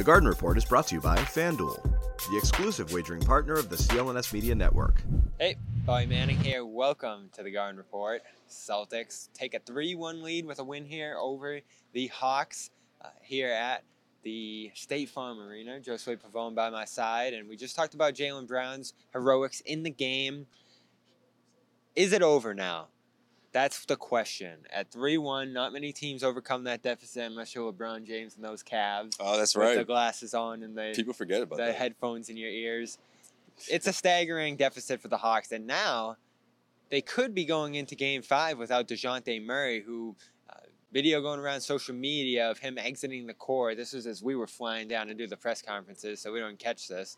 The Garden Report is brought to you by FanDuel, the exclusive wagering partner of the CLNS Media Network. Hey, Bobby Manning here. Welcome to the Garden Report. Celtics take a 3 1 lead with a win here over the Hawks uh, here at the State Farm Arena. Josue Pavon by my side, and we just talked about Jaylen Brown's heroics in the game. Is it over now? That's the question. At 3 1, not many teams overcome that deficit unless you're LeBron James and those Cavs. Oh, that's with right. the glasses on and the, People forget about the that. headphones in your ears. It's a staggering deficit for the Hawks. And now they could be going into game five without Dejounte Murray, who uh, video going around social media of him exiting the court. This was as we were flying down to do the press conferences, so we don't catch this.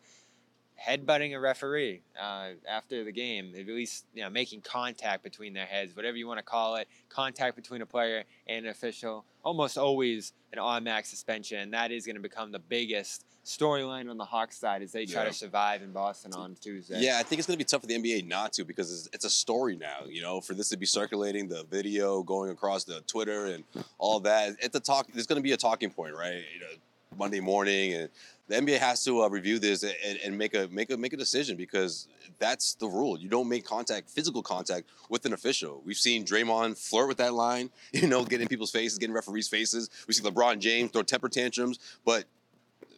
Headbutting a referee uh, after the game, at least you know making contact between their heads, whatever you want to call it, contact between a player and an official. Almost always an automatic suspension. That is going to become the biggest storyline on the Hawks side as they try Yeah. to survive in Boston on Tuesday. Yeah, I think it's going to be tough for the NBA not to because it's, it's a story now. You know, for this to be circulating, the video going across the Twitter and all that. It's a talk. There's going to be a talking point, right? You know, Monday morning, and the NBA has to uh, review this and, and make a make a make a decision because that's the rule. You don't make contact, physical contact, with an official. We've seen Draymond flirt with that line. You know, get in people's faces, get in referees' faces. We see LeBron James throw temper tantrums, but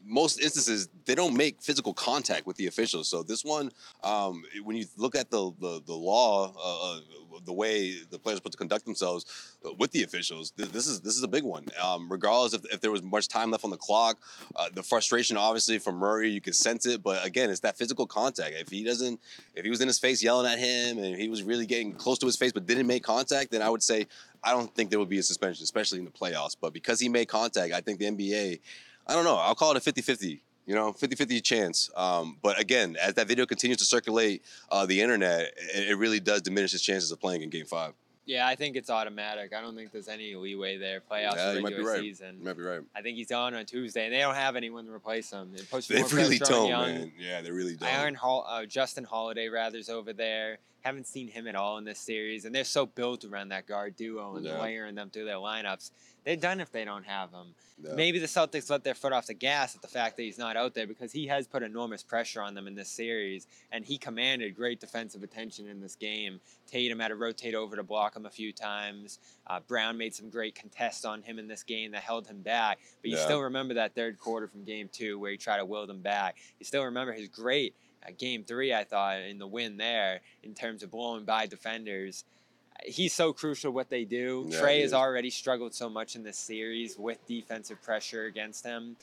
most instances they don't make physical contact with the officials. So this one, um, when you look at the the, the law, uh, uh, the way the players supposed to conduct themselves uh, with the officials, th- this is this is a big one. Um, regardless if, if there was much time left on the clock, uh, the frustration obviously from Murray, you could sense it. But again, it's that physical contact. If he doesn't, if he was in his face yelling at him, and he was really getting close to his face but didn't make contact, then I would say I don't think there would be a suspension, especially in the playoffs. But because he made contact, I think the NBA. I don't know. I'll call it a 50 50, you know, 50 50 chance. Um, but again, as that video continues to circulate uh, the internet, it, it really does diminish his chances of playing in game five. Yeah, I think it's automatic. I don't think there's any leeway there. Playoffs, Yeah, you might be right. season. You might be right. I think he's on on Tuesday, and they don't have anyone to replace him. It puts They more really don't, man. Yeah, they really don't. Aaron Hall, uh, Justin Holiday, rather's over there. Haven't seen him at all in this series, and they're so built around that guard duo and Yeah. layering them through their lineups. They're done if they don't have him. Yeah. Maybe the Celtics let their foot off the gas at the fact that he's not out there because he has put enormous pressure on them in this series, and he commanded great defensive attention in this game. Tatum had to rotate over to block him a few times. Uh, Brown made some great contests on him in this game that held him back. But you Yeah. still remember that third quarter from game two where he tried to will them back. You still remember his great game three, I thought, in the win there in terms of blowing by defenders. He's so crucial what they do. Yeah, Trae has already struggled so much in this series with defensive pressure against him.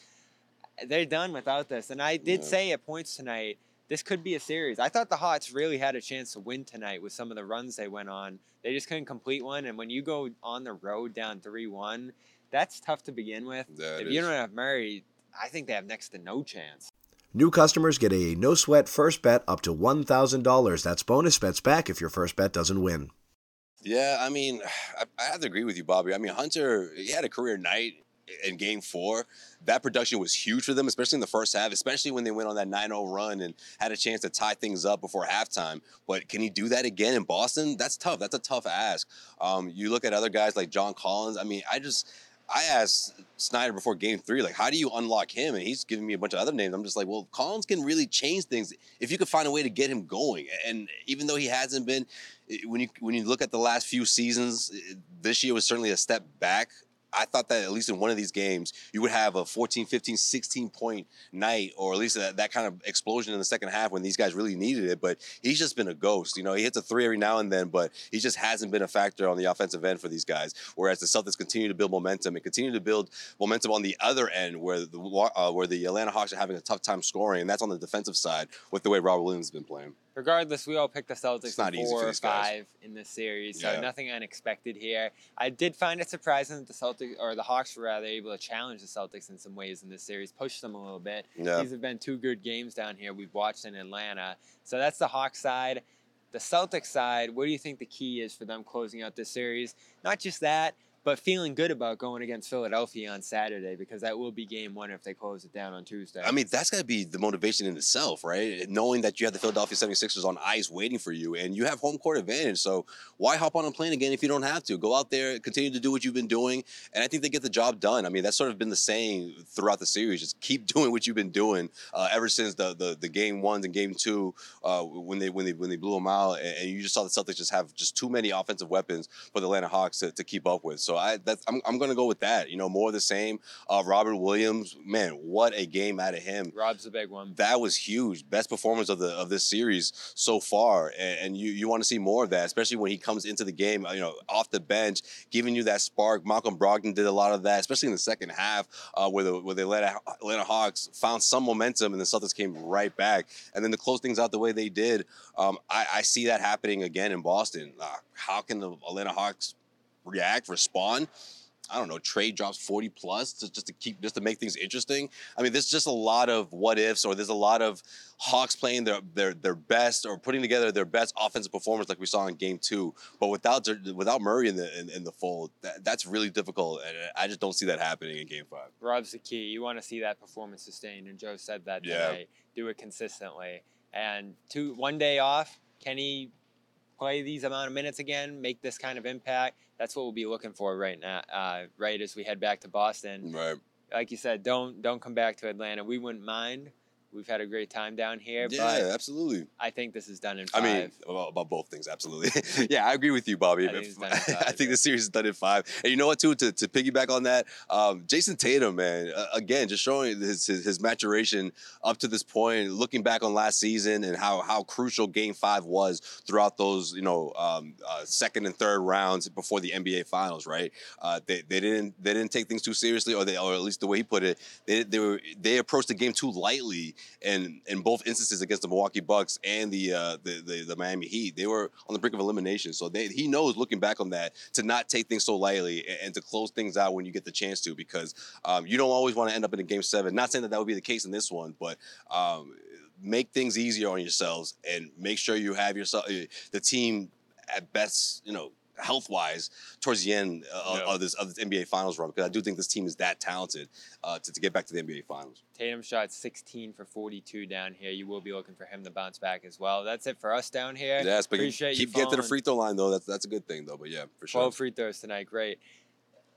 They're done without this. And I did Yeah. say at points tonight, this could be a series. I thought the Hawks really had a chance to win tonight with some of the runs they went on. They just couldn't complete one. And when you go on the road down 3 1, that's tough to begin with. It if you don't have Murray, I think they have next to no chance. New customers get a no sweat first bet up to $1,000. That's bonus bets back if your first bet doesn't win. Yeah, I mean, I, I have to agree with you, Bobby. I mean, Hunter, he had a career night in game four. That production was huge for them, especially in the first half, especially when they went on that 9 0 run and had a chance to tie things up before halftime. But can he do that again in Boston? That's tough. That's a tough ask. Um, you look at other guys like John Collins. I mean, I just. I asked Snyder before game three, like, how do you unlock him? And he's giving me a bunch of other names. I'm just like, well, Collins can really change things if you could find a way to get him going. And even though he hasn't been, when you when you look at the last few seasons, this year was certainly a step back. I thought that at least in one of these games, you would have a 14, 15, 16 point night, or at least that, that kind of explosion in the second half when these guys really needed it. But he's just been a ghost. You know, he hits a three every now and then, but he just hasn't been a factor on the offensive end for these guys. Whereas the Celtics continue to build momentum and continue to build momentum on the other end, where the uh, where the Atlanta Hawks are having a tough time scoring, and that's on the defensive side with the way Robert Williams has been playing. Regardless, we all picked the Celtics not in easy four or these guys. five in this series, so Yeah. nothing unexpected here. I did find it surprising that the Celtics, or the Hawks, were rather able to challenge the Celtics in some ways in this series, push them a little bit. Yeah. These have been two good games down here we've watched in Atlanta. So that's the Hawks side. The Celtics side, what do you think the key is for them closing out this series? Not just that, but feeling good about going against Philadelphia on Saturday because that will be game one if they close it down on Tuesday. I mean, that's got to be the motivation in itself, right? Knowing that you have the Philadelphia 76ers on ice waiting for you and you have home court advantage. So why hop on a plane again if you don't have to? Go out there, continue to do what you've been doing. And I think they get the job done. I mean, that's sort of been the saying throughout the series. Just keep doing what you've been doing uh, ever since the, the the game ones and game two uh, when they when they when they blew them out. And, you just saw the Celtics just have just too many offensive weapons for the Atlanta Hawks to, to keep up with. So I that's I'm, I'm gonna go with that. You know, more of the same. Uh, Robert Williams, man, what a game out of him. Rob's a big one. That was huge. Best performance of the of this series so far, and, and you you want to see more of that, especially when he comes into the game. You know, off the bench, giving you that spark. Malcolm Brogdon did a lot of that, especially in the second half, uh, where the where the Atlanta, Atlanta Hawks found some momentum, and the Celtics came right back. And then to close things out the way they did, um, I, I see that happening again in Boston. Uh, how can the Atlanta Hawks react, respond? I don't know, Trae drops 40 plus to, just to keep just to make things interesting. I mean, there's just a lot of what ifs, or there's a lot of Hawks playing their their their best or putting together their best offensive performance like we saw in game two. But without without Murray in the in, in the fold, that, that's really difficult. And I just don't see that happening in game five. Rob's the key. You want to see that performance sustained, and Joe said that today. Yeah. Do it consistently. And two one day off, can he play these amount of minutes again, make this kind of impact. That's what we'll be looking for right now, uh, right as we head back to Boston. Right. Like you said, don't don't come back to Atlanta. We wouldn't mind We've had a great time down here. Yeah, absolutely. I think this is done in five. I mean, about both things, absolutely. yeah, I agree with you, Bobby. I think, I think the series is done in five. And you know what, too, to, to piggyback on that, um, Jayson Tatum, man, uh, again, just showing his, his, his maturation up to this point, looking back on last season and how how crucial Game Five was throughout those, you know, um, uh, second and third rounds before the NBA Finals. Right? Uh, they, they didn't they didn't take things too seriously, or they or at least the way he put it, they they were they approached the game too lightly and in both instances against the Milwaukee Bucks and the, uh, the, the the Miami Heat, they were on the brink of elimination. So they, he knows, looking back on that, to not take things so lightly and, and to close things out when you get the chance to, because um, you don't always want to end up in a game seven. Not saying that that would be the case in this one, but. Um, make things easier on yourselves and make sure you have yourself uh, the team at best you know health wise towards the end uh, yeah. of this of this NBA Finals run because I do think this team is that talented uh, to, to get back to the NBA Finals. Tatum shot 16 for 42 down here. You will be looking for him to bounce back as well. That's it for us down here. Yes, but Appreciate keep getting to the free throw line though. That's that's a good thing though. But yeah, for sure. 12 free throws tonight. Great.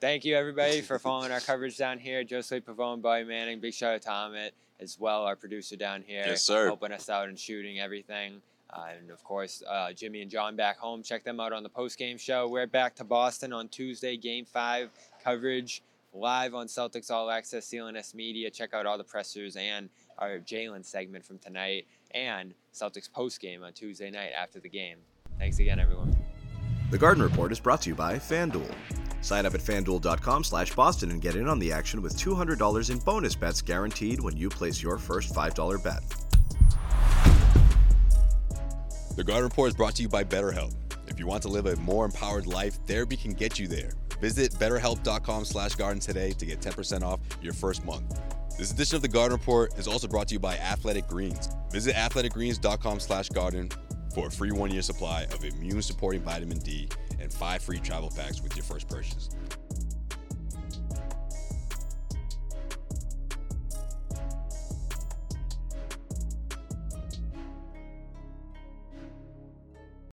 Thank you everybody for following our coverage down here. Josue Pavon, Bobby Manning, big shout out to Amit as well, our producer down here, yes, sir. helping us out and shooting everything. Uh, and of course, uh, Jimmy and John back home. Check them out on the post game show. We're back to Boston on Tuesday, Game Five coverage live on Celtics All Access, CLNS Media. Check out all the pressers and our Jaylen segment from tonight, and Celtics post game on Tuesday night after the game. Thanks again, everyone. The Garden Report is brought to you by FanDuel. Sign up at fanduel.com slash Boston and get in on the action with $200 in bonus bets guaranteed when you place your first $5 bet. The Garden Report is brought to you by BetterHelp. If you want to live a more empowered life, therapy can get you there. Visit betterhelp.com slash garden today to get 10% off your first month. This edition of the Garden Report is also brought to you by Athletic Greens. Visit athleticgreens.com slash garden for a free one-year supply of immune-supporting vitamin D and five free travel packs with your first purchase.